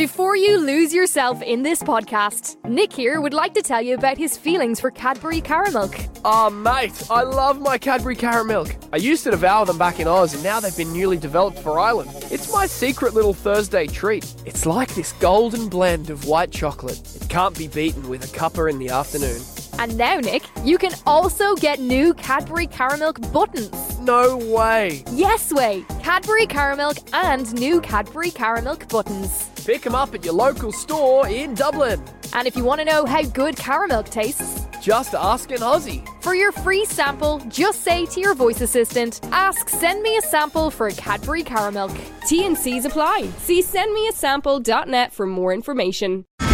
Before you lose yourself in this podcast, Nick here would like to tell you about his feelings for Cadbury Caramilk. Oh, mate, I love my Cadbury Caramilk. I used to devour them back in Oz, and now they've been newly developed for Ireland. It's my secret little Thursday treat. It's like this golden blend of white chocolate. It can't be beaten with a cuppa in the afternoon. And now, Nick, you can also get new Cadbury Caramilk buttons. No way. Yes way! Cadbury Caramilk and new Cadbury Caramilk buttons. Pick them up at your local store in Dublin. And if you want to know how good caramilk tastes, Just ask an Aussie. for your free sample, just say to your voice assistant, ask send me a sample for a Cadbury Caramilk. T&Cs apply. See sendmeasample.net for more information.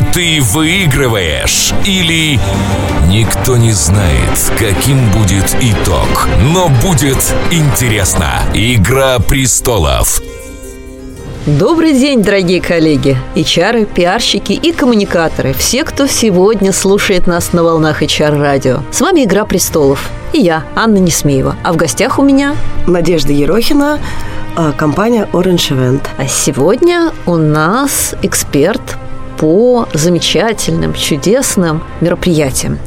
ты выигрываешь, или никто не знает, каким будет итог. Но будет интересно. Игра престолов. Добрый день, дорогие коллеги, HR, пиарщики и коммуникаторы, все, кто сегодня слушает нас на волнах HR-радио. С вами «Игра престолов» и я, Анна Несмеева. А в гостях у меня... Надежда Ерохина, а, компания Orange Event. А сегодня у нас эксперт по замечательным, чудесным мероприятиям.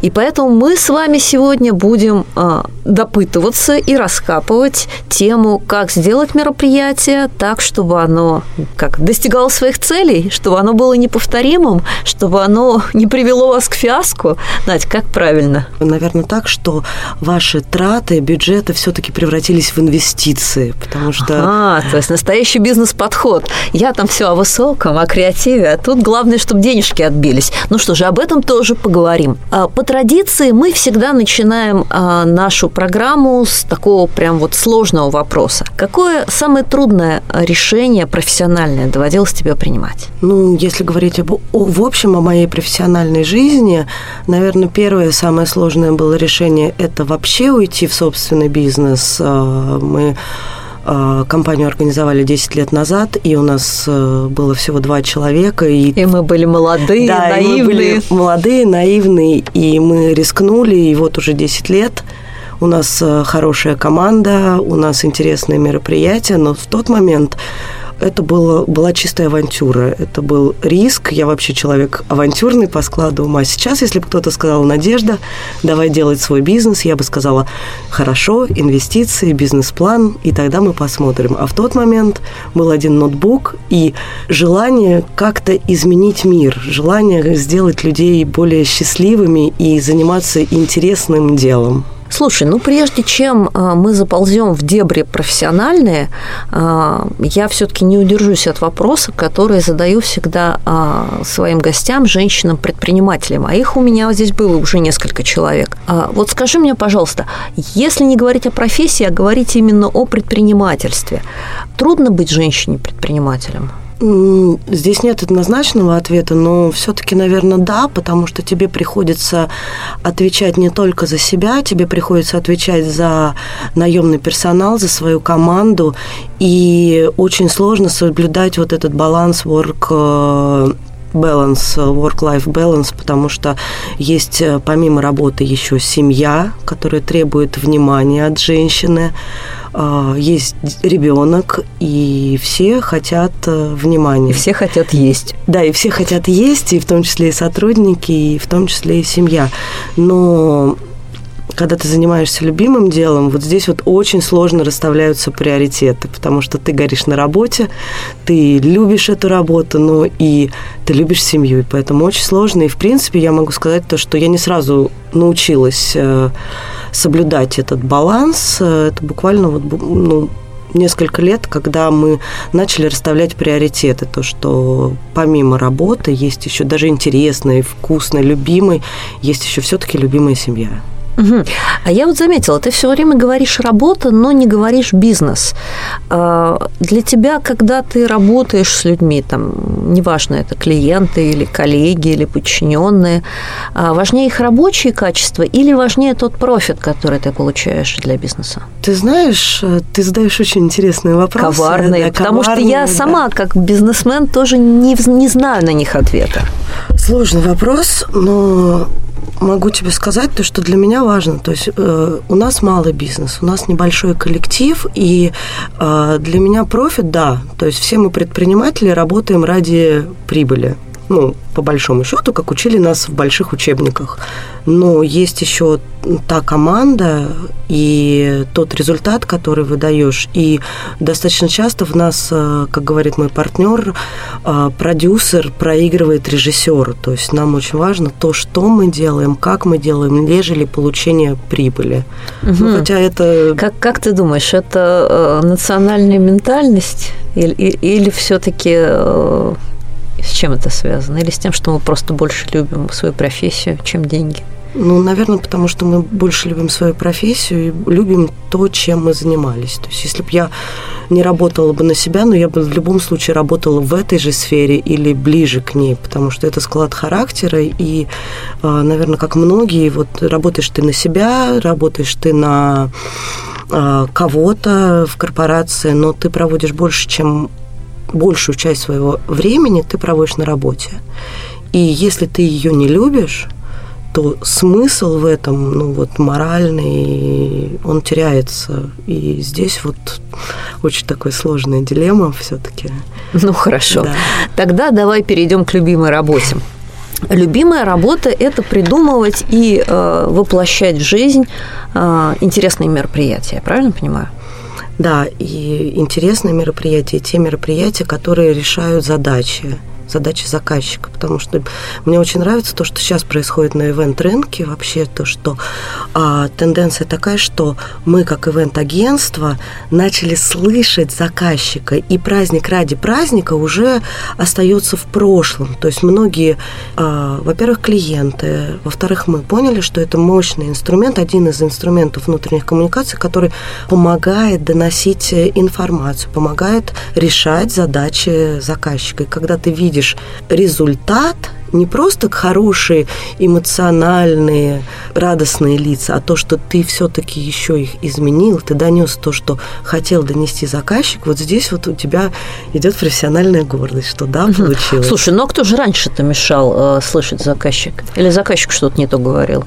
И поэтому мы с вами сегодня будем а, допытываться и раскапывать тему, как сделать мероприятие так, чтобы оно как достигало своих целей, чтобы оно было неповторимым, чтобы оно не привело вас к фиаско. Надь, как правильно? Наверное, так, что ваши траты, бюджеты все-таки превратились в инвестиции, потому что А, то есть настоящий бизнес-подход. Я там все о высоком, о креативе, а тут главное, чтобы денежки отбились. Ну что же, об этом тоже поговорим. А, По традиции мы всегда начинаем а, нашу программу с такого прям вот сложного вопроса. Какое самое трудное решение профессиональное доводилось тебе принимать? Ну, если говорить об, в общем о моей профессиональной жизни, наверное, первое самое сложное было решение – это вообще уйти в собственный бизнес. А, Мы компанию организовали 10 лет назад, и у нас э, было всего два человека, и И мы были молодые, да, и мы наивные. были молодые, наивные, и мы рискнули, и вот уже 10 лет у нас э, хорошая команда, у нас интересные мероприятия, но в тот момент это было, была чистая авантюра, это был риск. Я вообще человек авантюрный по складу ума. Сейчас, если бы кто-то сказал, Надежда, давай делать свой бизнес, я бы сказала, хорошо, инвестиции, бизнес-план, и тогда мы посмотрим. А в тот момент был один ноутбук и желание как-то изменить мир, желание сделать людей более счастливыми и заниматься интересным делом. Слушай, ну прежде чем а, мы заползем в дебри профессиональные, а, я все-таки не удержусь от вопроса, который задаю всегда а, своим гостям, женщинам-предпринимателям. А их у меня здесь было уже несколько человек. Вот скажи мне, пожалуйста, если не говорить о профессии, а говорить именно о предпринимательстве, трудно быть женщине-предпринимателем? Здесь нет однозначного ответа, но все-таки, наверное, да, потому что тебе приходится отвечать не только за себя, тебе приходится отвечать за наемный персонал, за свою команду, и очень сложно соблюдать вот этот баланс work э, balance, work-life balance, потому что есть э, помимо работы еще семья, которая требует внимания от женщины, а, есть ребенок, и все хотят э, внимания. И все хотят есть. Да, и все хотят есть, и в том числе и сотрудники, и в том числе и семья. Но когда ты занимаешься любимым делом, вот здесь вот очень сложно расставляются приоритеты, потому что ты горишь на работе, ты любишь эту работу, но и ты любишь семью, и поэтому очень сложно. И, в принципе, я могу сказать то, что я не сразу научилась э, соблюдать этот баланс. Э, Это буквально вот, ну, несколько лет, когда мы начали расставлять приоритеты, то, что помимо работы есть еще даже интересный, вкусный, любимый, есть еще все-таки любимая семья. Угу. А я вот заметила, ты все время говоришь работа, но не говоришь бизнес. А, для тебя, когда ты работаешь с людьми, там, неважно, это клиенты или коллеги или подчиненные, а важнее их рабочие качества или важнее тот профит, который ты получаешь для бизнеса? Ты знаешь, ты задаешь очень интересные вопросы. Коварные, да, потому коварные, что я да. сама, как бизнесмен, тоже не, не знаю на них ответа. Сложный вопрос, но могу тебе сказать то, что для меня важно. То есть э, у нас малый бизнес, у нас небольшой коллектив, и э, для меня профит, да. То есть все мы предприниматели работаем ради прибыли ну, по большому счету, как учили нас в больших учебниках. Но есть еще та команда и тот результат, который выдаешь. И достаточно часто в нас, э, как говорит мой партнер, э, продюсер проигрывает режиссеру. То есть нам очень важно то, что мы делаем, как мы делаем, нежели получение прибыли. Угу. Ну, хотя это... Как, как ты думаешь, это э, национальная ментальность или, или все-таки с чем это связано? Или с тем, что мы просто больше любим свою профессию, чем деньги? Ну, наверное, потому что мы больше любим свою профессию и любим то, чем мы занимались. То есть, если бы я не работала бы на себя, но я бы в любом случае работала в этой же сфере или ближе к ней, потому что это склад характера, и, а, наверное, как многие, вот работаешь ты на себя, работаешь ты на а, кого-то в корпорации, но ты проводишь больше, чем большую часть своего времени ты проводишь на работе. И если ты ее не любишь, то смысл в этом, ну вот моральный, он теряется. И здесь вот очень такая сложная дилемма все-таки. Ну хорошо. Да. Тогда давай перейдем к любимой работе. Любимая работа – это придумывать и э, воплощать в жизнь э, интересные мероприятия, правильно понимаю? Да, и интересные мероприятия, те мероприятия, которые решают задачи задачи заказчика, потому что мне очень нравится то, что сейчас происходит на ивент-рынке, вообще то, что а, тенденция такая, что мы, как ивент-агентство, начали слышать заказчика, и праздник ради праздника уже остается в прошлом. То есть многие, а, во-первых, клиенты, во-вторых, мы поняли, что это мощный инструмент, один из инструментов внутренних коммуникаций, который помогает доносить информацию, помогает решать задачи заказчика. И когда ты видишь видишь результат, не просто хорошие, эмоциональные, радостные лица, а то, что ты все-таки еще их изменил, ты донес то, что хотел донести заказчик, вот здесь вот у тебя идет профессиональная гордость, что да, получилось. Слушай, ну а кто же раньше-то мешал э, слышать заказчик? Или заказчик что-то не то говорил?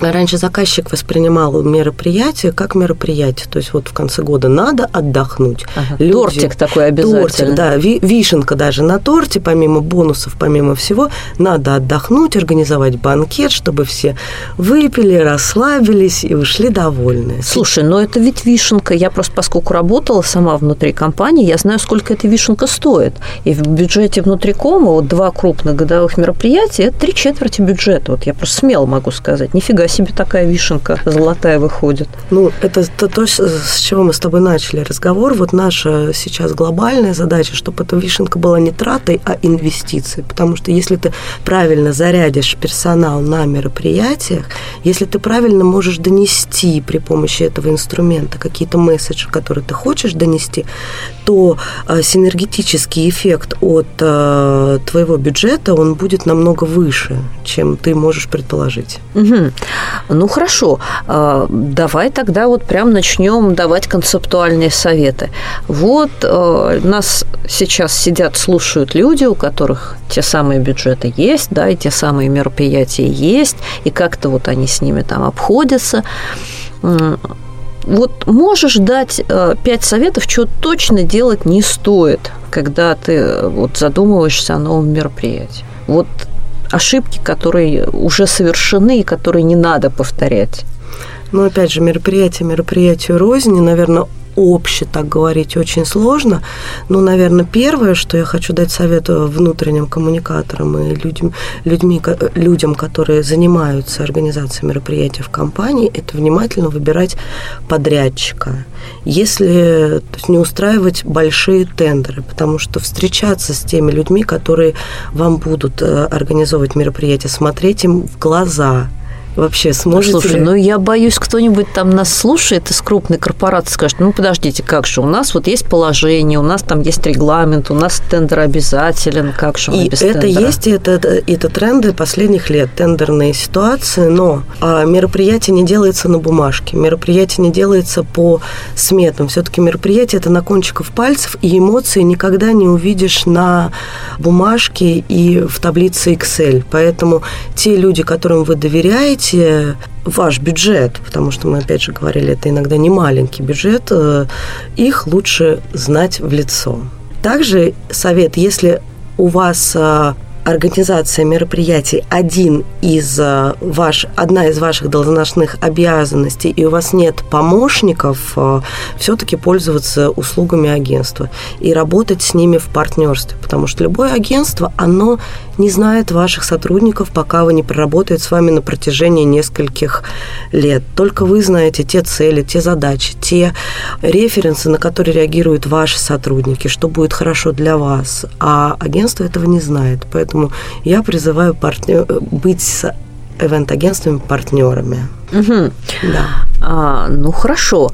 Раньше заказчик воспринимал мероприятие как мероприятие. То есть вот в конце года надо отдохнуть. Ага. Люди, тортик такой обязательно. Тортик, да, вишенка даже на торте, помимо бонусов, помимо всего, надо отдохнуть, организовать банкет, чтобы все выпили, расслабились и ушли довольны. Слушай, но это ведь вишенка. Я просто, поскольку работала сама внутри компании, я знаю, сколько эта вишенка стоит. И в бюджете внутри кома вот два крупных годовых мероприятия – это три четверти бюджета. Вот я просто смело могу сказать. Нифига себе такая вишенка золотая выходит. Ну, это то, то, с чего мы с тобой начали разговор. Вот наша сейчас глобальная задача, чтобы эта вишенка была не тратой, а инвестицией. Потому что если ты правильно зарядишь персонал на мероприятиях, если ты правильно можешь донести при помощи этого инструмента какие-то месседжи, которые ты хочешь донести, то э, синергетический эффект от э, твоего бюджета, он будет намного выше, чем ты можешь предположить. Угу. Ну хорошо, э, давай тогда вот прям начнем давать концептуальные советы. Вот нас сейчас сидят, слушают люди, у которых те самые бюджеты есть, да, и те самые мероприятия есть, и как-то вот они с ними там обходятся вот можешь дать э, пять советов, что точно делать не стоит, когда ты вот задумываешься о новом мероприятии? Вот ошибки, которые уже совершены и которые не надо повторять. Ну, опять же, мероприятие мероприятию рознь, наверное, обще так говорить очень сложно. Но, наверное, первое, что я хочу дать совет внутренним коммуникаторам и людям, людьми, людям, которые занимаются организацией мероприятий в компании, это внимательно выбирать подрядчика. Если то есть не устраивать большие тендеры, потому что встречаться с теми людьми, которые вам будут э, организовывать мероприятия, смотреть им в глаза – вообще сможете Слушай, ли... ну я боюсь, кто-нибудь там нас слушает из крупной корпорации, скажет, ну подождите, как же, у нас вот есть положение, у нас там есть регламент, у нас тендер обязателен, как же мы И без это тендера? есть, и это, это тренды последних лет, тендерные ситуации, но а, мероприятие не делается на бумажке, мероприятие не делается по сметам. Все-таки мероприятие это на кончиках пальцев, и эмоции никогда не увидишь на бумажке и в таблице Excel. Поэтому те люди, которым вы доверяете, ваш бюджет, потому что мы опять же говорили, это иногда не маленький бюджет, э, их лучше знать в лицо. Также совет, если у вас э, организация мероприятий один из э, ваш, одна из ваших должностных обязанностей, и у вас нет помощников, все-таки пользоваться услугами агентства и работать с ними в партнерстве, потому что любое агентство, оно не знает ваших сотрудников, пока вы не проработает с вами на протяжении нескольких лет. Только вы знаете те цели, те задачи, те референсы, на которые реагируют ваши сотрудники, что будет хорошо для вас. А агентство этого не знает. Поэтому я призываю партнер, быть ивент-агентствами партнерами. Угу. Да. А, ну хорошо,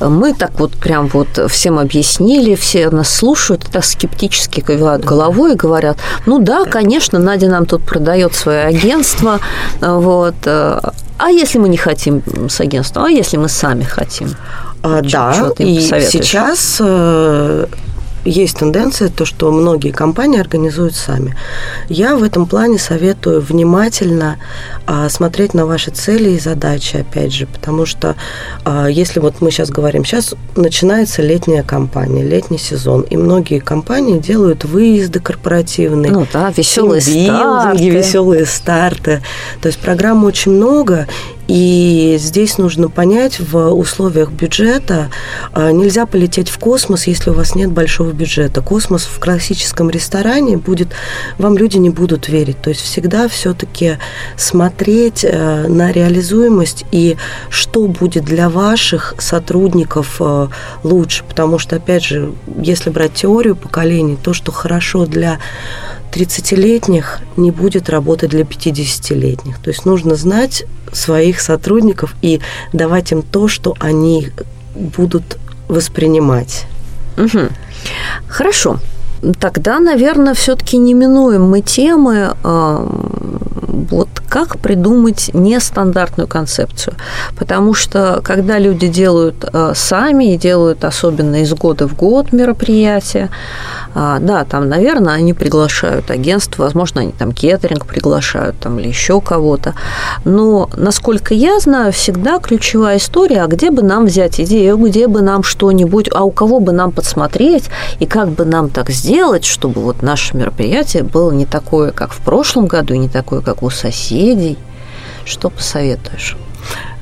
мы так вот прям вот всем объяснили, все нас слушают, так скептически кивают головой и говорят, ну да, конечно, Надя нам тут продает свое агентство, вот, а если мы не хотим с агентством, а если мы сами хотим? А, да, и сейчас э, есть тенденция, то, что многие компании организуют сами. Я в этом плане советую внимательно а, смотреть на ваши цели и задачи, опять же, потому что а, если вот мы сейчас говорим, сейчас начинается летняя кампания, летний сезон, и многие компании делают выезды корпоративные. Ну да, веселые старты. веселые старты. То есть программ очень много, и здесь нужно понять, в условиях бюджета а, нельзя полететь в космос, если у вас нет большого бюджета. Космос в классическом ресторане будет, вам люди не будут верить. То есть всегда все-таки смотреть э, на реализуемость и что будет для ваших сотрудников э, лучше. Потому что, опять же, если брать теорию поколений, то, что хорошо для 30-летних не будет работать для 50-летних. То есть нужно знать своих сотрудников и давать им то, что они будут воспринимать. Угу. Хорошо. Тогда, наверное, все-таки не минуем мы темы, э, вот как придумать нестандартную концепцию. Потому что когда люди делают э, сами и делают особенно из года в год мероприятия, э, да, там, наверное, они приглашают агентство, возможно, они там кеттеринг приглашают там, или еще кого-то. Но, насколько я знаю, всегда ключевая история, а где бы нам взять идею, где бы нам что-нибудь, а у кого бы нам подсмотреть, и как бы нам так сделать, чтобы вот наше мероприятие было не такое, как в прошлом году, и не такое, как у соседей. Что посоветуешь?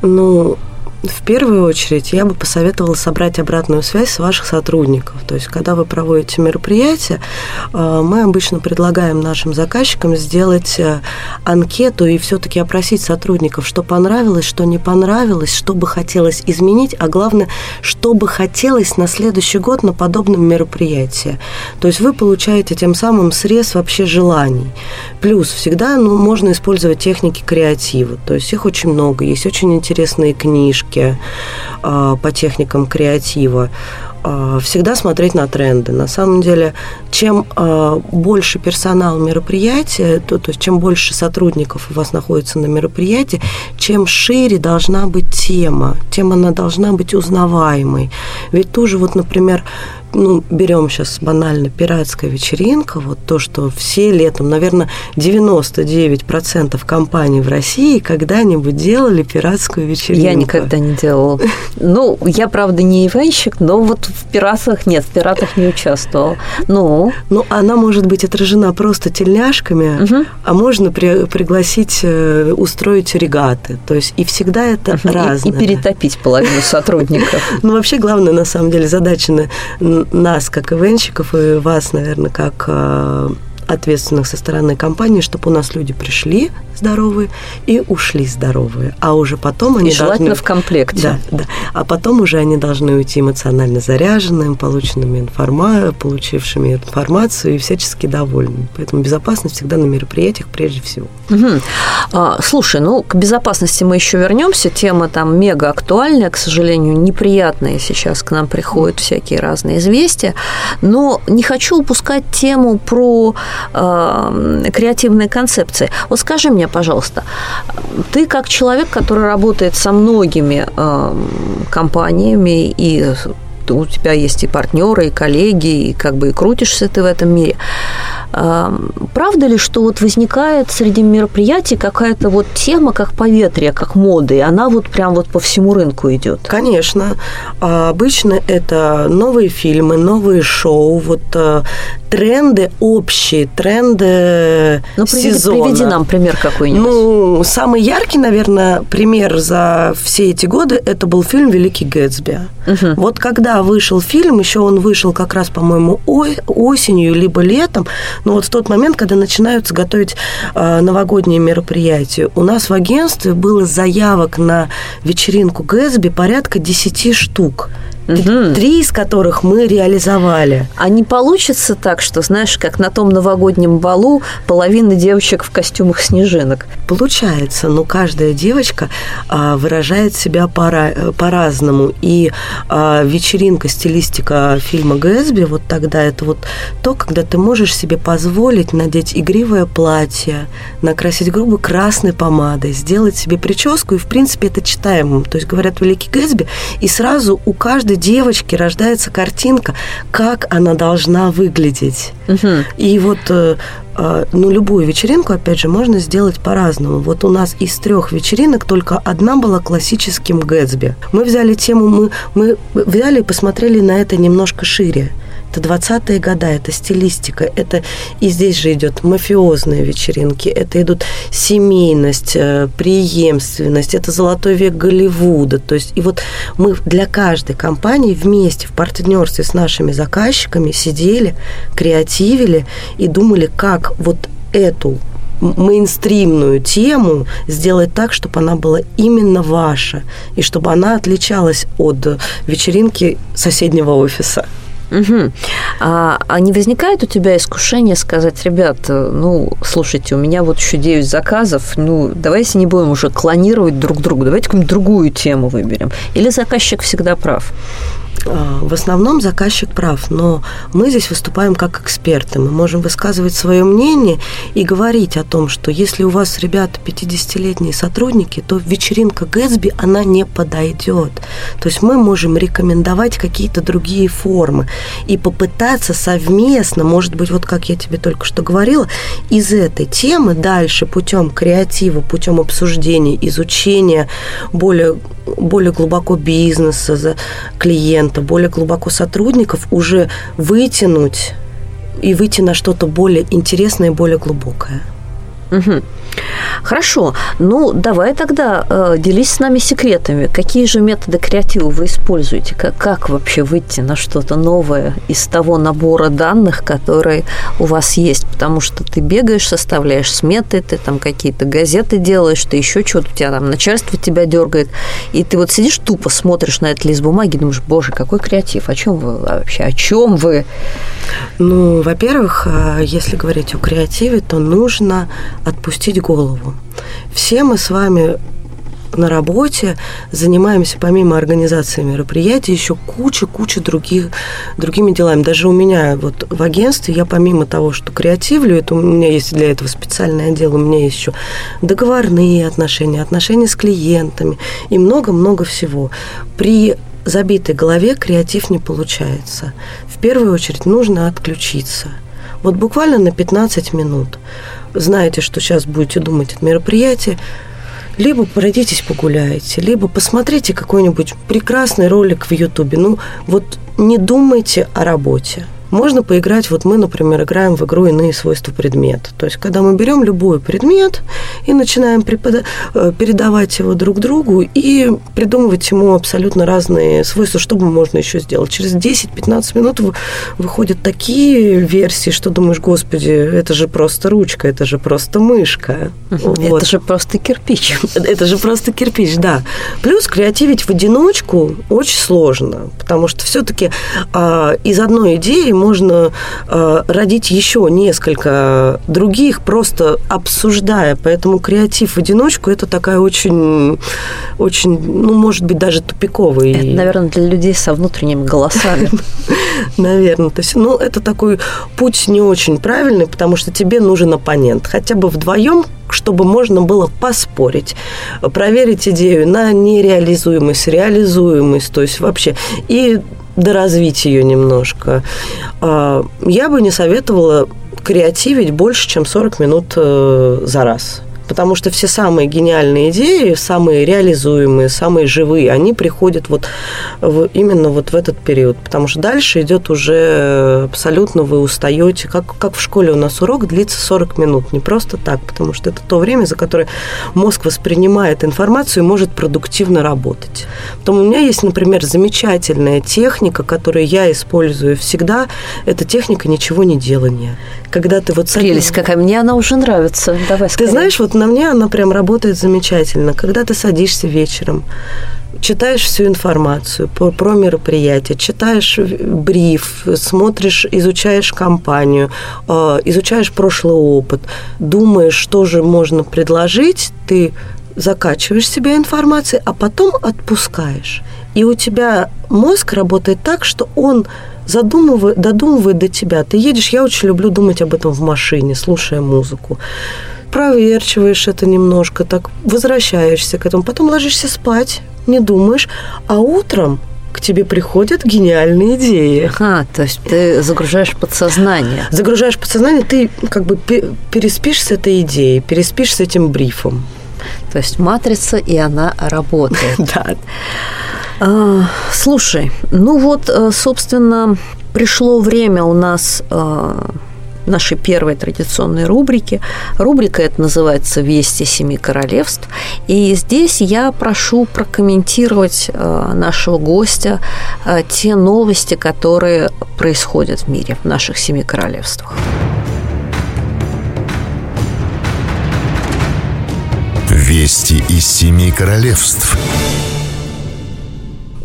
Ну, в первую очередь я бы посоветовала собрать обратную связь с ваших сотрудников. То есть, когда вы проводите мероприятие, э, мы обычно предлагаем нашим заказчикам сделать э, анкету и все-таки опросить сотрудников, что понравилось, что не понравилось, что бы хотелось изменить, а главное, что бы хотелось на следующий год на подобном мероприятии. То есть вы получаете тем самым срез вообще желаний. Плюс всегда ну, можно использовать техники креатива. То есть их очень много. Есть очень интересные книжки э, по техникам креатива э, всегда смотреть на тренды. На самом деле, чем э, больше персонал мероприятия, то, то есть чем больше сотрудников у вас находится на мероприятии, чем шире должна быть тема. Тема она должна быть узнаваемой. Ведь тоже вот, например, ну, берем сейчас банально пиратская вечеринка, вот то, что все летом, наверное, 99% компаний в России когда-нибудь делали пиратскую вечеринку. Я никогда не делала. Ну, я, правда, не ивенщик, но вот в пиратах нет, в пиратах не участвовала. Ну, Ну, она может быть отражена просто тельняшками, Мгм. а можно при- пригласить, э, устроить регаты. То есть и всегда это и, разное. и перетопить половину сотрудников. Ну, вообще, главная, на самом деле, задача на, нас, как ивенщиков, и вас, наверное, как э, ответственных со стороны компании, чтобы у нас люди пришли здоровые и ушли здоровые. А уже потом они И желательно должны... в комплекте. Да, да. А потом уже они должны уйти эмоционально заряженными, полученными информа... получившими информацию и всячески довольными. Поэтому безопасность всегда на мероприятиях прежде всего. Мгм. А, слушай, ну, к безопасности мы еще вернемся. Тема там мега актуальная, к сожалению, неприятная сейчас к нам приходят всякие разные известия. Но не хочу упускать тему про э, креативные концепции. Вот скажи мне, пожалуйста, ты как человек, который работает со многими э, компаниями и у тебя есть и партнеры, и коллеги, и как бы и крутишься ты в этом мире. Правда ли, что вот возникает среди мероприятий какая-то вот тема, как поветрие, как моды, и она вот прям вот по всему рынку идет? Конечно. А обычно это новые фильмы, новые шоу, вот э, тренды общие, тренды ну, приведи, сезона. Приведи нам пример какой-нибудь. Ну, самый яркий, наверное, пример за все эти годы это был фильм «Великий Гэтсби». Угу. Вот когда вышел фильм, еще он вышел как раз, по-моему, осенью либо летом, но вот в тот момент, когда начинаются готовить э, новогодние мероприятия, у нас в агентстве было заявок на вечеринку Гэтсби порядка 10 штук угу. три из которых мы реализовали. А не получится так, что, знаешь, как на том новогоднем балу половина девочек в костюмах снежинок? Получается, но каждая девочка а, выражает себя э, по-разному. И а, вечеринка, стилистика фильма Гэтсби, вот тогда это вот то, когда ты можешь себе позволить надеть игривое платье, накрасить губы красной помадой, сделать себе прическу, и, в принципе, это читаемо. То есть, говорят, Великий Гэтсби, и сразу у каждой каждой девочки рождается картинка, как она должна выглядеть. Угу. И вот э, э, ну, любую вечеринку, опять же, можно сделать по-разному. Вот у нас из трех вечеринок только одна была классическим Гэтсби. Мы взяли тему, мы, мы взяли и посмотрели на это немножко шире это 20-е годы, это стилистика, это и здесь же идет мафиозные вечеринки, это идут семейность, э, преемственность, это золотой век Голливуда. То есть и вот мы для каждой компании вместе в партнерстве с нашими заказчиками сидели, креативили и думали, как вот эту мейнстримную тему сделать так, чтобы она была именно ваша, и чтобы она отличалась от вечеринки соседнего офиса. Угу. А, а не возникает у тебя искушение сказать, ребят, ну, слушайте, у меня вот еще 9 заказов, ну, давайте не будем уже клонировать друг друга, давайте какую-нибудь другую тему выберем. Или заказчик всегда прав? А, в основном заказчик прав, но мы здесь выступаем как эксперты. Мы можем высказывать свое мнение и говорить о том, что если у вас, ребята, 50-летние сотрудники, то вечеринка Гэтсби, она не подойдет. То есть мы можем рекомендовать какие-то другие формы и попытаться совместно, может быть, вот как я тебе только что говорила, из этой темы дальше путем креатива, путем обсуждения, изучения более, более глубоко бизнеса, клиента, более глубоко сотрудников, уже вытянуть и выйти на что-то более интересное и более глубокое. Угу. Хорошо. Ну, давай тогда э, делись с нами секретами. Какие же методы креатива вы используете? Как, как вообще выйти на что-то новое из того набора данных, которые у вас есть? Потому что ты бегаешь, составляешь сметы, ты там какие-то газеты делаешь, ты еще что-то, у тебя там начальство тебя дергает, и ты вот сидишь тупо смотришь на этот лист бумаги думаешь, боже, какой креатив, о чем вы вообще, о чем вы? Ну, во-первых, э, если говорить о креативе, то нужно отпустить голову. Все мы с вами на работе занимаемся помимо организации мероприятий еще куча-куча других другими делами. Даже у меня вот в агентстве я помимо того, что креативлю, это у меня есть для этого специальный отдел, у меня есть еще договорные отношения, отношения с клиентами и много-много всего. При забитой голове креатив не получается. В первую очередь нужно отключиться. Вот буквально на 15 минут знаете, что сейчас будете думать от мероприятия, либо пройдитесь погуляйте, либо посмотрите какой-нибудь прекрасный ролик в Ютубе. Ну, вот не думайте о работе. Можно поиграть, вот мы, например, играем в игру «Иные свойства предмета». То есть, когда мы берем любой предмет и начинаем препода- э, передавать его друг другу и придумывать ему абсолютно разные свойства, что бы можно еще сделать. Через 10-15 минут выходят такие версии, что думаешь, господи, это же просто ручка, это же просто мышка. Вот. Это же просто кирпич. Это же просто кирпич, да. Плюс креативить в одиночку очень сложно, потому что все-таки а, из одной идеи можно э, родить еще несколько других, просто обсуждая. Поэтому креатив в одиночку это такая очень, очень, ну, может быть, даже тупиковый. Это, наверное, для людей со внутренними голосами. Наверное. То есть, ну, это такой путь не очень правильный, потому что тебе нужен оппонент. Хотя бы вдвоем чтобы можно было поспорить, проверить идею на нереализуемость, реализуемость, то есть вообще и доразвить ее немножко. А, я бы не советовала креативить больше, чем 40 минут э, за раз. Потому что все самые гениальные идеи, самые реализуемые, самые живые, они приходят вот в, именно вот в этот период. Потому что дальше идет уже абсолютно вы устаете. Как, как в школе у нас урок длится 40 минут. Не просто так, потому что это то время, за которое мозг воспринимает информацию и может продуктивно работать. Потом у меня есть, например, замечательная техника, которую я использую всегда. Это техника ничего не делания. Когда ты вот... Прелесть какая. Мне она уже нравится. Давай скорее. Ты знаешь, вот на мне она прям работает замечательно. Когда ты садишься вечером, читаешь всю информацию про, про мероприятие, читаешь бриф, смотришь, изучаешь компанию, э, изучаешь прошлый опыт, думаешь, что же можно предложить, ты закачиваешь себе информацию, а потом отпускаешь. И у тебя мозг работает так, что он задумывает, додумывает до тебя. Ты едешь, я очень люблю думать об этом в машине, слушая музыку проверчиваешь это немножко, так возвращаешься к этому, потом ложишься спать, не думаешь, а утром к тебе приходят гениальные идеи. А, то есть ты загружаешь подсознание. Загружаешь подсознание, ты как бы переспишь с этой идеей, переспишь с этим брифом. То есть матрица, и она работает. Да. А, слушай, ну вот, э, собственно, пришло время у нас а, нашей первой традиционной рубрики. Рубрика это называется «Вести семи королевств». И здесь я прошу прокомментировать э, нашего гостя те новости, которые происходят в мире, в наших семи королевствах. Вести из семи королевств.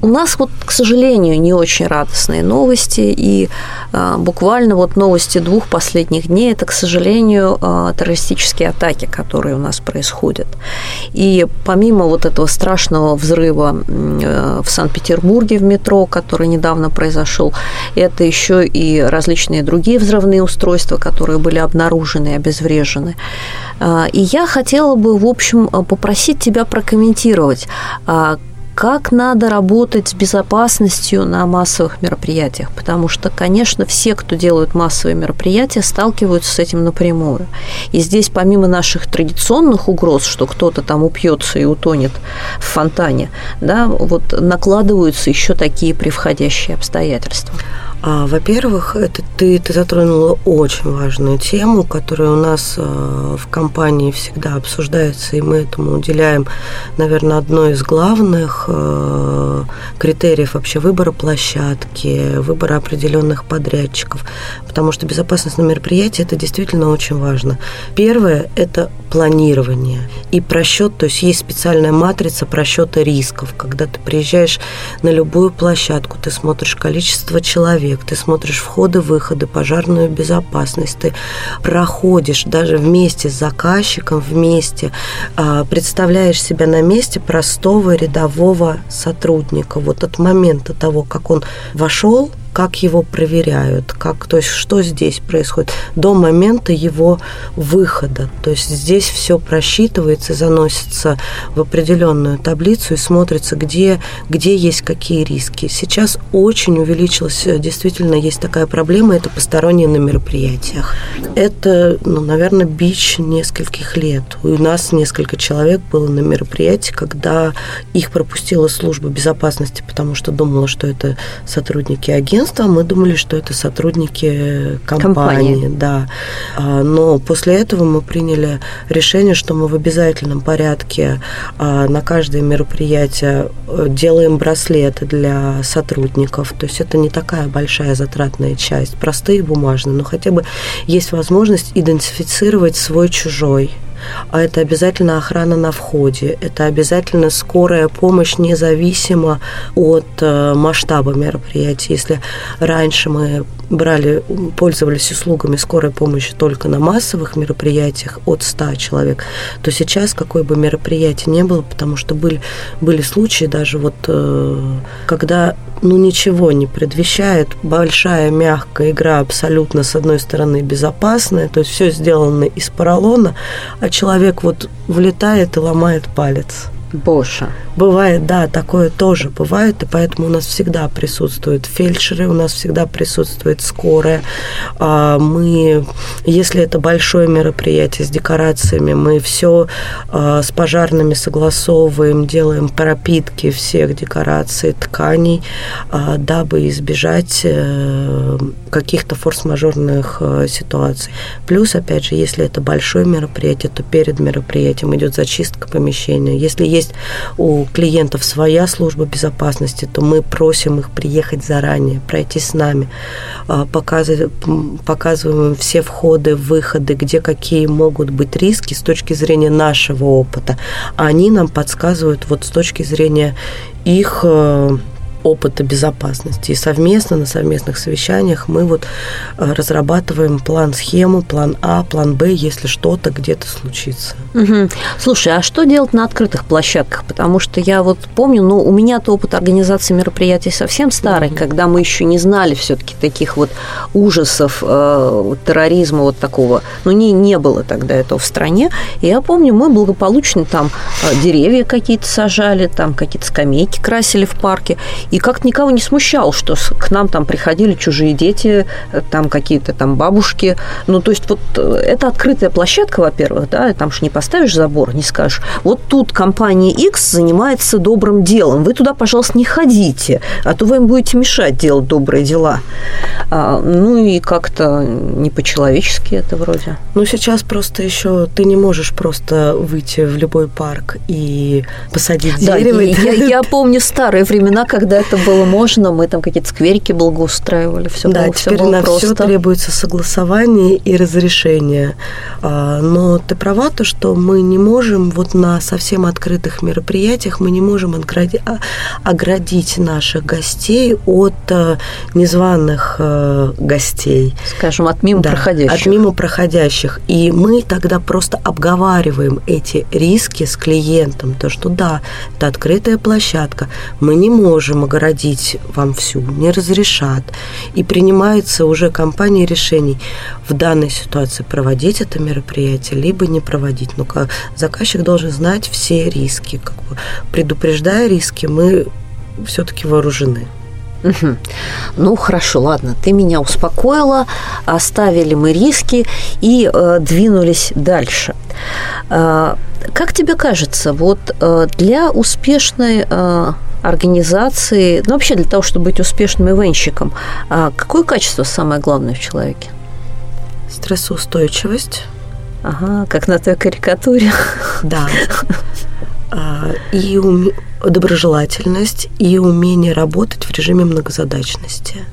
У нас вот, к сожалению, не очень радостные новости, и а, буквально вот новости двух последних дней – это, к сожалению, а, террористические атаки, которые у нас происходят. И помимо вот этого страшного взрыва э, в Санкт-Петербурге в метро, который недавно произошел, это еще и различные другие взрывные устройства, которые были обнаружены и обезврежены. А, и я хотела бы, в общем, попросить тебя прокомментировать, как надо работать с безопасностью на массовых мероприятиях, потому что, конечно, все, кто делают массовые мероприятия, сталкиваются с этим напрямую. И здесь, помимо наших традиционных угроз, что кто-то там упьется и утонет в фонтане, да, вот накладываются еще такие превходящие обстоятельства. А, во-первых, это ты, ты затронула очень важную тему, которая у нас а, в компании всегда обсуждается, и мы этому уделяем, наверное, одно из главных а, критериев вообще выбора площадки, выбора определенных подрядчиков, потому что безопасность на мероприятии это действительно очень важно. Первое – это планирование и просчет, то есть есть специальная матрица просчета рисков, когда ты приезжаешь на любую площадку, ты смотришь количество человек, человек, ты смотришь входы-выходы, пожарную безопасность, ты проходишь даже вместе с заказчиком, вместе а, представляешь себя на месте простого рядового сотрудника. Вот от момента того, как он вошел, как его проверяют, как, то есть что здесь происходит до момента его выхода. То есть здесь все просчитывается, заносится в определенную таблицу и смотрится, где, где есть какие риски. Сейчас очень увеличилась, действительно есть такая проблема, это посторонние на мероприятиях. Это, ну, наверное, бич нескольких лет. У нас несколько человек было на мероприятии, когда их пропустила служба безопасности, потому что думала, что это сотрудники агентства, агентства, мы думали, что это сотрудники компании, компании. да. А, но после этого мы приняли решение, что мы в обязательном порядке а, на каждое мероприятие э, делаем браслеты для сотрудников. То есть это не такая большая затратная часть, простые бумажные, но хотя бы есть возможность идентифицировать свой чужой а это обязательно охрана на входе, это обязательно скорая помощь независимо от э, масштаба мероприятия. Если раньше мы брали, пользовались услугами скорой помощи только на массовых мероприятиях от 100 человек, то сейчас какое бы мероприятие не было, потому что были, были случаи даже вот, э, когда ну, ничего не предвещает, большая мягкая игра абсолютно, с одной стороны, безопасная, то есть все сделано из поролона, а человек вот влетает и ломает палец. Боже. Бывает, да, такое тоже бывает, и поэтому у нас всегда присутствуют фельдшеры, у нас всегда присутствует скорая. А, мы, если это большое мероприятие с декорациями, мы все а, с пожарными согласовываем, делаем пропитки всех декораций, тканей, а, дабы избежать э, каких-то форс-мажорных э, ситуаций. Плюс, опять же, если это большое мероприятие, то перед мероприятием идет зачистка помещения. Если есть у клиентов своя служба безопасности, то мы просим их приехать заранее, пройти с нами, а, показывать, показываем все входы, выходы, где какие могут быть риски с точки зрения нашего опыта. Они нам подсказывают вот с точки зрения их э, опыта безопасности. И совместно на совместных совещаниях мы вот э, разрабатываем план-схему, план А, план Б, если что-то где-то случится. Угу. Слушай, а что делать на открытых площадках? Потому что я вот помню, ну, у меня-то опыт организации мероприятий совсем старый, угу. когда мы еще не знали все-таки таких вот ужасов э, терроризма вот такого. Ну, не, не было тогда этого в стране. И я помню, мы благополучно там э, деревья какие-то сажали, там какие-то скамейки красили в парке. И как-то никого не смущал, что к нам там приходили чужие дети, э, там какие-то там бабушки. Ну, то есть вот э, это открытая площадка, во-первых, да, там же не поставишь забор, не скажешь. Вот тут компания X занимается добрым делом. Вы туда, пожалуйста, не ходите, а то вы им будете мешать делать добрые дела. А, ну и как-то не по-человечески это вроде. Ну, сейчас просто еще ты не можешь просто выйти в любой парк и посадить да, дерево. Я, я, я помню старые времена, когда это было можно, мы там какие-то скверики благоустраивали, все да, было, теперь все было на просто. все требуется согласование и разрешение. А, но ты права, то, что мы не можем вот на совсем открытых мероприятиях, мы не можем оградить, оградить наших гостей от э, незваных э, гостей. Скажем, от мимо да, проходящих. От мимо проходящих. И мы тогда просто обговариваем эти риски с клиентом, то, что да, это открытая площадка, мы не можем огородить вам всю, не разрешат. И принимается уже компанией решений в данной ситуации проводить это мероприятие, либо не проводить. Но заказчик должен знать все риски. Как бы предупреждая риски, мы все-таки вооружены. Угу. Ну хорошо, ладно, ты меня успокоила, оставили мы риски и э, двинулись дальше. Э, как тебе кажется, вот э, для успешной э, организации, ну вообще для того, чтобы быть успешным ивенщиком, а какое качество самое главное в человеке? Стрессоустойчивость. Ага, как на той карикатуре. Да. А, и ум... доброжелательность, и умение работать в режиме многозадачности.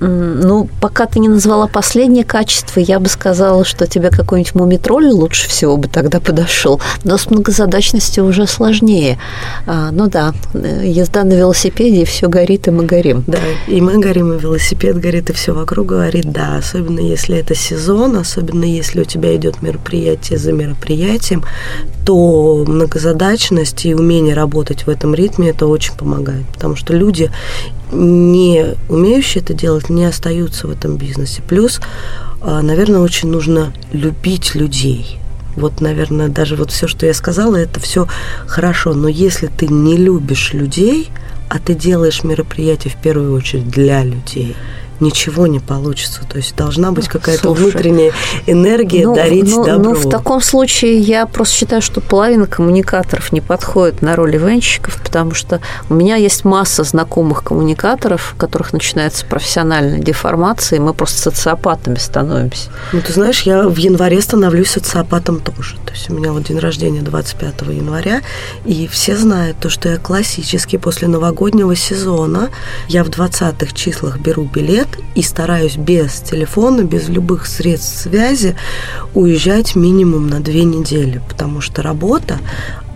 Ну, пока ты не назвала последнее качество, я бы сказала, что тебе какой-нибудь мумитроль лучше всего бы тогда подошел. Но с многозадачностью уже сложнее. А, ну да, езда на велосипеде, и все горит, и мы горим. Да, и мы горим, и велосипед горит, и все вокруг говорит, да. Особенно если это сезон, особенно если у тебя идет мероприятие за мероприятием, то многозадачность и умение работать в этом ритме это очень помогает. Потому что люди не умеющие это делать, не остаются в этом бизнесе. Плюс, а, наверное, очень нужно любить людей. Вот, наверное, даже вот все, что я сказала, это все хорошо. Но если ты не любишь людей, а ты делаешь мероприятие в первую очередь для людей, ничего не получится. То есть должна быть какая-то внутренняя энергия ну, дарить ну, добро. Ну, в таком случае я просто считаю, что половина коммуникаторов не подходит на роль ивенщиков, потому что у меня есть масса знакомых коммуникаторов, у которых начинается профессиональная деформация, и мы просто социопатами становимся. Ну, ты знаешь, я в январе становлюсь социопатом тоже. То есть у меня вот день рождения 25 января, и все знают то, что я классически после новогоднего сезона, я в 20-х числах беру билет, лет и стараюсь без телефона, без любых средств связи уезжать минимум на две недели, потому что работа,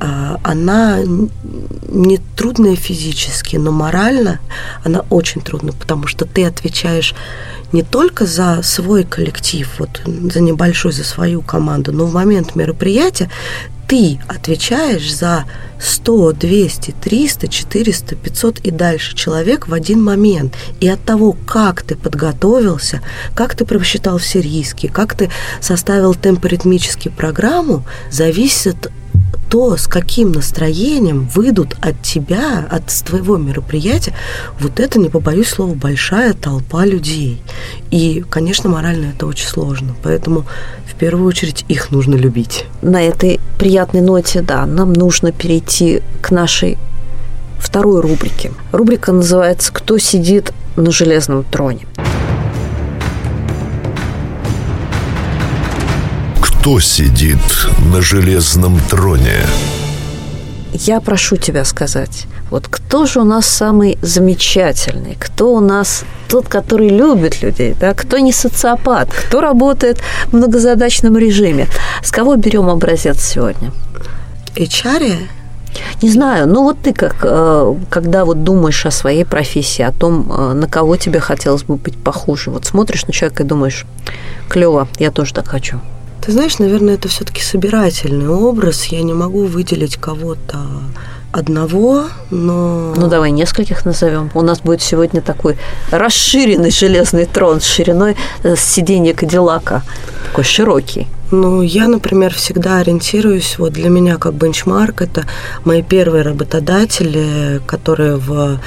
она не трудная физически, но морально она очень трудна, потому что ты отвечаешь не только за свой коллектив, вот за небольшой, за свою команду, но в момент мероприятия ты отвечаешь за 100, 200, 300, 400, 500 и дальше человек в один момент. И от того, как ты подготовился, как ты просчитал все риски, как ты составил темпоритмически программу, зависит то, с каким настроением выйдут от тебя, от твоего мероприятия, вот это, не побоюсь слова, большая толпа людей. И, конечно, морально это очень сложно. Поэтому в первую очередь их нужно любить. На этой приятной ноте, да, нам нужно перейти к нашей второй рубрике. Рубрика называется «Кто сидит на железном троне?». Кто сидит на железном троне? Я прошу тебя сказать, вот кто же у нас самый замечательный, кто у нас тот, который любит людей, да, кто не социопат, кто работает в многозадачном режиме. С кого берем образец сегодня? HR? Не знаю, ну вот ты как, э, когда вот думаешь о своей профессии, о том, э, на кого тебе хотелось бы быть похожим, вот смотришь на человека и думаешь, клево, я тоже так хочу. Ты знаешь, наверное, это все-таки собирательный образ. Я не могу выделить кого-то одного, но... Ну, давай нескольких назовем. У нас будет сегодня такой расширенный железный трон с шириной э, сиденья Кадиллака. Такой широкий. Ну, я, например, всегда ориентируюсь, вот для меня как бенчмарк, это мои первые работодатели, которые в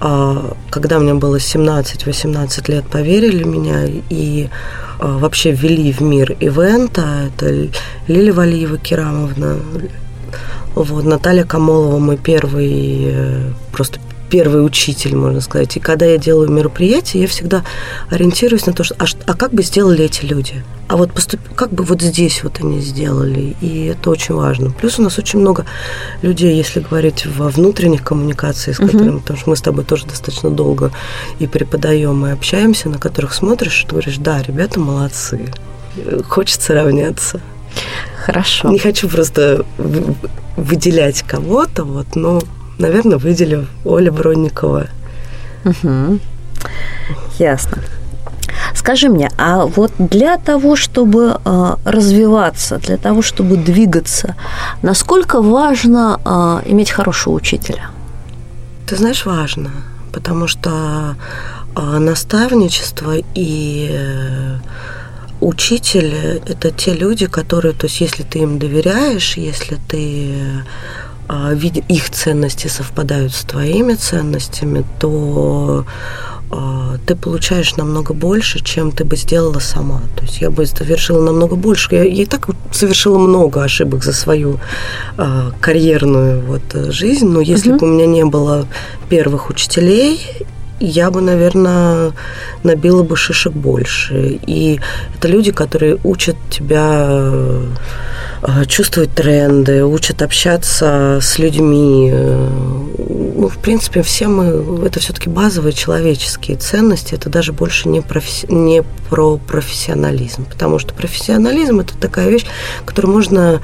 когда мне было 17-18 лет, поверили меня и а, вообще ввели в мир ивента. Это Лилия Валиева Керамовна, вот, Наталья Камолова, мой первый, э, просто первый учитель, можно сказать. И когда я делаю мероприятие, я всегда ориентируюсь на то, что, а, а как бы сделали эти люди? А вот поступ, как бы вот здесь вот они сделали, и это очень важно. Плюс у нас очень много людей, если говорить во внутренних коммуникациях, с которыми, uh-huh. потому что мы с тобой тоже достаточно долго и преподаем, и общаемся, на которых смотришь, и говоришь, да, ребята молодцы, хочется равняться. Хорошо. Не хочу просто выделять кого-то, вот, но наверное, выделю Оля Бронникова. Угу. Ясно. Скажи мне, а вот для того, чтобы э, развиваться, для того, чтобы двигаться, насколько важно э, иметь хорошего учителя? Ты знаешь, важно, потому что э, наставничество и э, учитель – это те люди, которые, то есть если ты им доверяешь, если ты их ценности совпадают с твоими ценностями, то а, ты получаешь намного больше, чем ты бы сделала сама. То есть я бы совершила намного больше. Я, я и так совершила много ошибок за свою э, карьерную вот, жизнь, но если uh-huh. бы у меня не было первых учителей, я бы, наверное, набила бы шишек больше. И это люди, которые учат тебя чувствовать тренды, учат общаться с людьми. Ну, в принципе, все мы, это все-таки базовые человеческие ценности, это даже больше не, профи, не про профессионализм, потому что профессионализм – это такая вещь, которую можно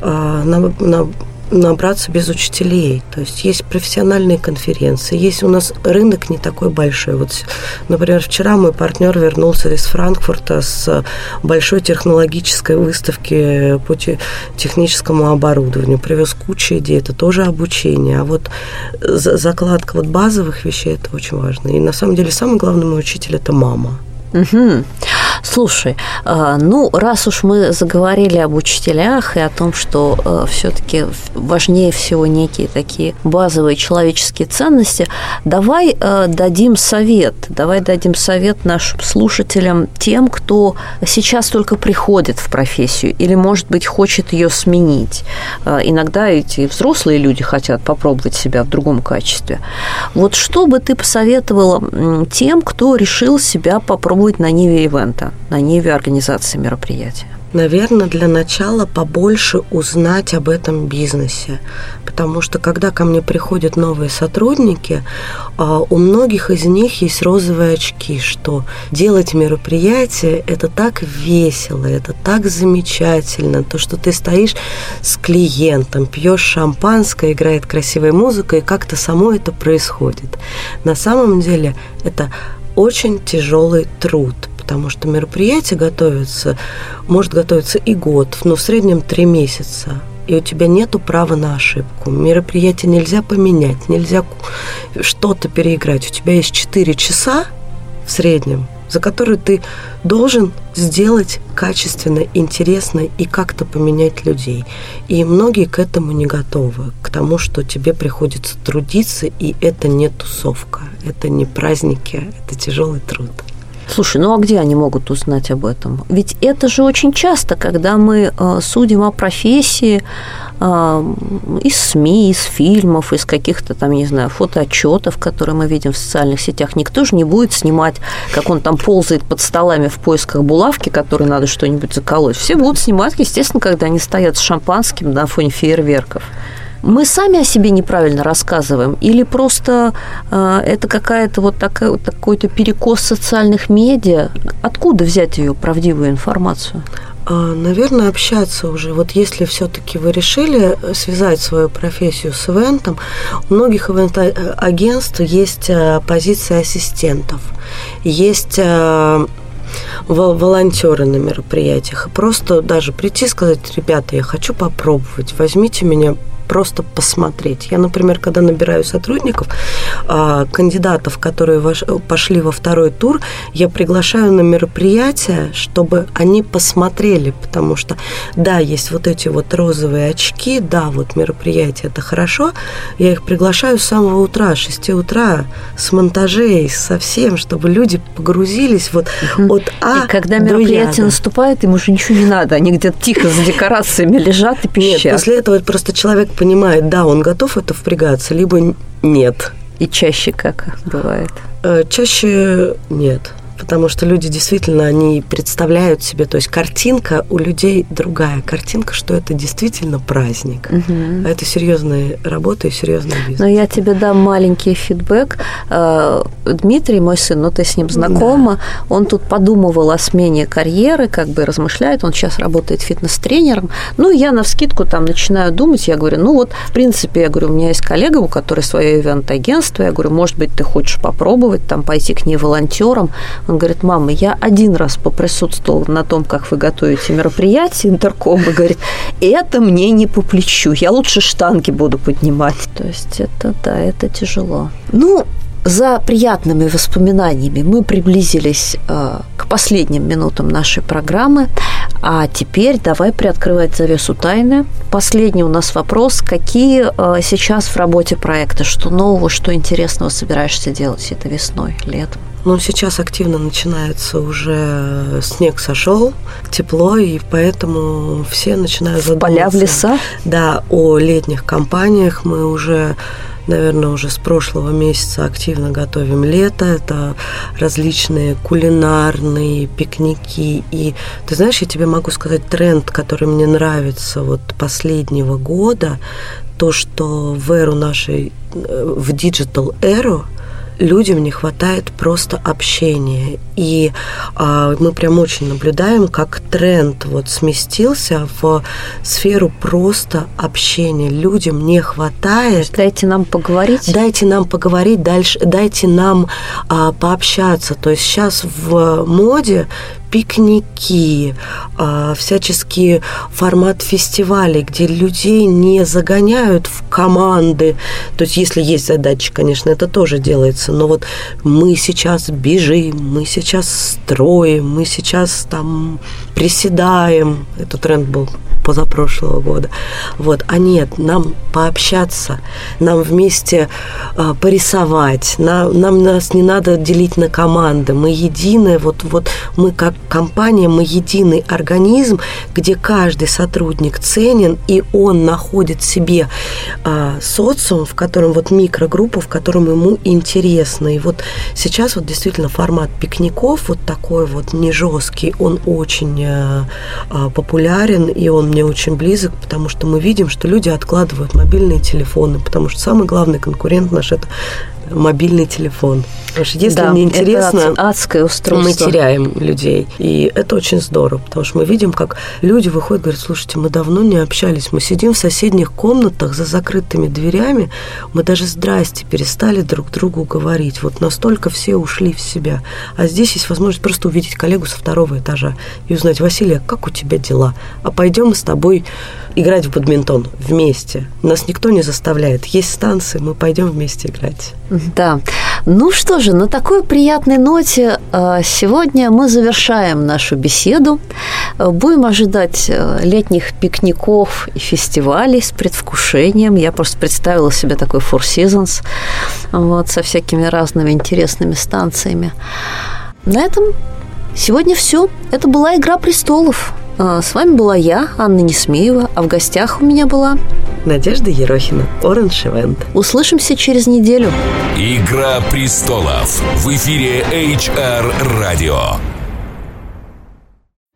э, на, на набраться без учителей. То есть есть профессиональные конференции, есть у нас рынок не такой большой. Вот, например, вчера мой партнер вернулся из Франкфурта с большой технологической выставки по техническому оборудованию, привез кучу идей, это тоже обучение. А вот закладка вот базовых вещей это очень важно. И на самом деле самый главный мой учитель это мама. Угу. Слушай, а, ну, раз уж мы заговорили об учителях и о том, что а, все-таки важнее всего некие такие базовые человеческие ценности, давай а, дадим совет, давай дадим совет нашим слушателям, тем, кто сейчас только приходит в профессию или, может быть, хочет ее сменить. Иногда эти взрослые люди хотят попробовать себя в другом качестве. Вот что бы ты посоветовала тем, кто решил себя попробовать на ниве ивента? На ниве организации мероприятия? Наверное, для начала побольше узнать об этом бизнесе. Потому что когда ко мне приходят новые сотрудники, а, у многих из них есть розовые очки, что делать мероприятие – это так весело, это так замечательно. То, что ты стоишь с клиентом, пьешь шампанское, играет красивая музыка, и как-то само это происходит. На самом деле это очень тяжелый труд, потому что мероприятие готовится, может готовиться и год, но в среднем три месяца. И у тебя нет права на ошибку. Мероприятие нельзя поменять, нельзя что-то переиграть. У тебя есть 4 часа в среднем, за которые ты должен сделать качественно, интересно и как-то поменять людей. И многие к этому не готовы, к тому, что тебе приходится трудиться, и это не тусовка, это не праздники, это тяжелый труд. Слушай, ну а где они могут узнать об этом? Ведь это же очень часто, когда мы э, судим о профессии э, из СМИ, из фильмов, из каких-то там, не знаю, фотоотчетов, которые мы видим в социальных сетях, никто же не будет снимать, как он там ползает под столами в поисках булавки, которой надо что-нибудь заколоть. Все будут снимать, естественно, когда они стоят с шампанским на фоне фейерверков мы сами о себе неправильно рассказываем, или просто э, это какая-то вот такая, вот такой-то перекос социальных медиа? Откуда взять ее правдивую информацию? А, наверное, общаться уже. Вот если все-таки вы решили связать свою профессию с ивентом, у многих ивент-агентств есть э, позиция ассистентов, есть э, волонтеры на мероприятиях. И просто даже прийти и сказать, ребята, я хочу попробовать, возьмите меня просто посмотреть. Я, например, когда набираю сотрудников, а, кандидатов, которые пошли во второй тур, я приглашаю на мероприятие, чтобы они посмотрели, потому что, да, есть вот эти вот розовые очки, да, вот мероприятие это хорошо, я их приглашаю с самого утра, с 6 утра, с монтажей, со всем, чтобы люди погрузились вот угу. от А И когда мероприятие наступает, им уже ничего не надо, они где-то тихо за декорациями лежат и пищат. Нет, после этого просто человек понимает, да, он готов это впрягаться, либо нет. И чаще как бывает? Э, чаще нет потому что люди действительно, они представляют себе, то есть картинка у людей другая, картинка, что это действительно праздник, угу. а это серьезная работа и серьезный бизнес. Но я тебе дам маленький фидбэк. Э, Дмитрий, мой сын, ну ты с ним знакома, да. он тут подумывал о смене карьеры, как бы размышляет, он сейчас работает фитнес-тренером. Ну, я на вскидку там начинаю думать, я говорю, ну вот, в принципе, я говорю, у меня есть коллега, у которой свое ивент-агентство, я говорю, может быть, ты хочешь попробовать там пойти к ней волонтером, он говорит, мама, я один раз поприсутствовал на том, как вы готовите мероприятие интерком, и говорит, это мне не по плечу, я лучше штанги буду поднимать. То есть это, да, это тяжело. Ну, за приятными воспоминаниями мы приблизились э, к последним минутам нашей программы. А теперь давай приоткрывать завесу тайны. Последний у нас вопрос. Какие э, сейчас в работе проекты? Что нового, что интересного собираешься делать это весной, летом? Ну, сейчас активно начинается уже снег сошел, тепло, и поэтому все начинают задумываться. Поля в леса? Да, о летних компаниях мы уже наверное, уже с прошлого месяца активно готовим лето. Это различные кулинарные пикники. И ты знаешь, я тебе могу сказать тренд, который мне нравится вот последнего года, то, что в эру нашей, э, в digital эру, людям не хватает просто общения. И а, мы прям очень наблюдаем, как тренд вот сместился в сферу просто общения. Людям не хватает. Дайте нам поговорить. Дайте нам поговорить дальше, дайте нам а, пообщаться. То есть сейчас в моде пикники, а, всяческие формат фестивалей, где людей не загоняют в команды. То есть, если есть задачи, конечно, это тоже делается. Но вот мы сейчас бежим, мы сейчас строим, мы сейчас там приседаем. Это тренд был позапрошлого года. Вот. А нет, нам пообщаться, нам вместе э, порисовать, нам, нам нас не надо делить на команды. Мы единые, вот, вот мы как компания, мы единый организм, где каждый сотрудник ценен, и он находит себе э, социум, в котором вот микрогруппу, в котором ему интересно. И вот сейчас вот действительно формат пикников вот такой вот не жесткий, он очень э, популярен, и он мне очень близок, потому что мы видим, что люди откладывают мобильные телефоны, потому что самый главный конкурент наш – это мобильный телефон. Потому что если да, мне интересно, это адское устройство. мы теряем людей. И это очень здорово, потому что мы видим, как люди выходят и говорят, слушайте, мы давно не общались, мы сидим в соседних комнатах за закрытыми дверями, мы даже здрасте перестали друг другу говорить. Вот настолько все ушли в себя. А здесь есть возможность просто увидеть коллегу со второго этажа и узнать, Василия, как у тебя дела? А пойдем мы с тобой играть в бадминтон вместе. Нас никто не заставляет. Есть станции, мы пойдем вместе играть. Да. Ну что же, на такой приятной ноте э, сегодня мы завершаем нашу беседу. Будем ожидать э, летних пикников и фестивалей с предвкушением. Я просто представила себе такой Four Seasons вот, со всякими разными интересными станциями. На этом сегодня все. Это была «Игра престолов». А, с вами была я, Анна Несмеева, а в гостях у меня была Надежда Ерохина, Оранж Ивент. Услышимся через неделю. Игра престолов в эфире HR Radio.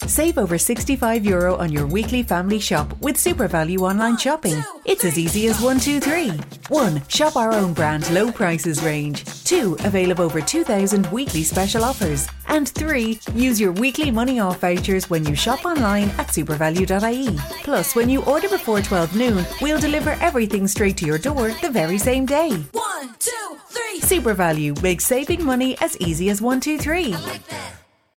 Save over 65 euro on your weekly family shop with Super Value online shopping. It's as easy as one, two, three. 1. Shop our own brand low prices range. 2. Avail of over 2,000 weekly special offers. And 3. Use your weekly money off vouchers when you shop online at supervalue.ie. Plus, when you order before 12 noon, we'll deliver everything straight to your door the very same day. One, two, three. Super Value makes saving money as easy as one, two, three. Like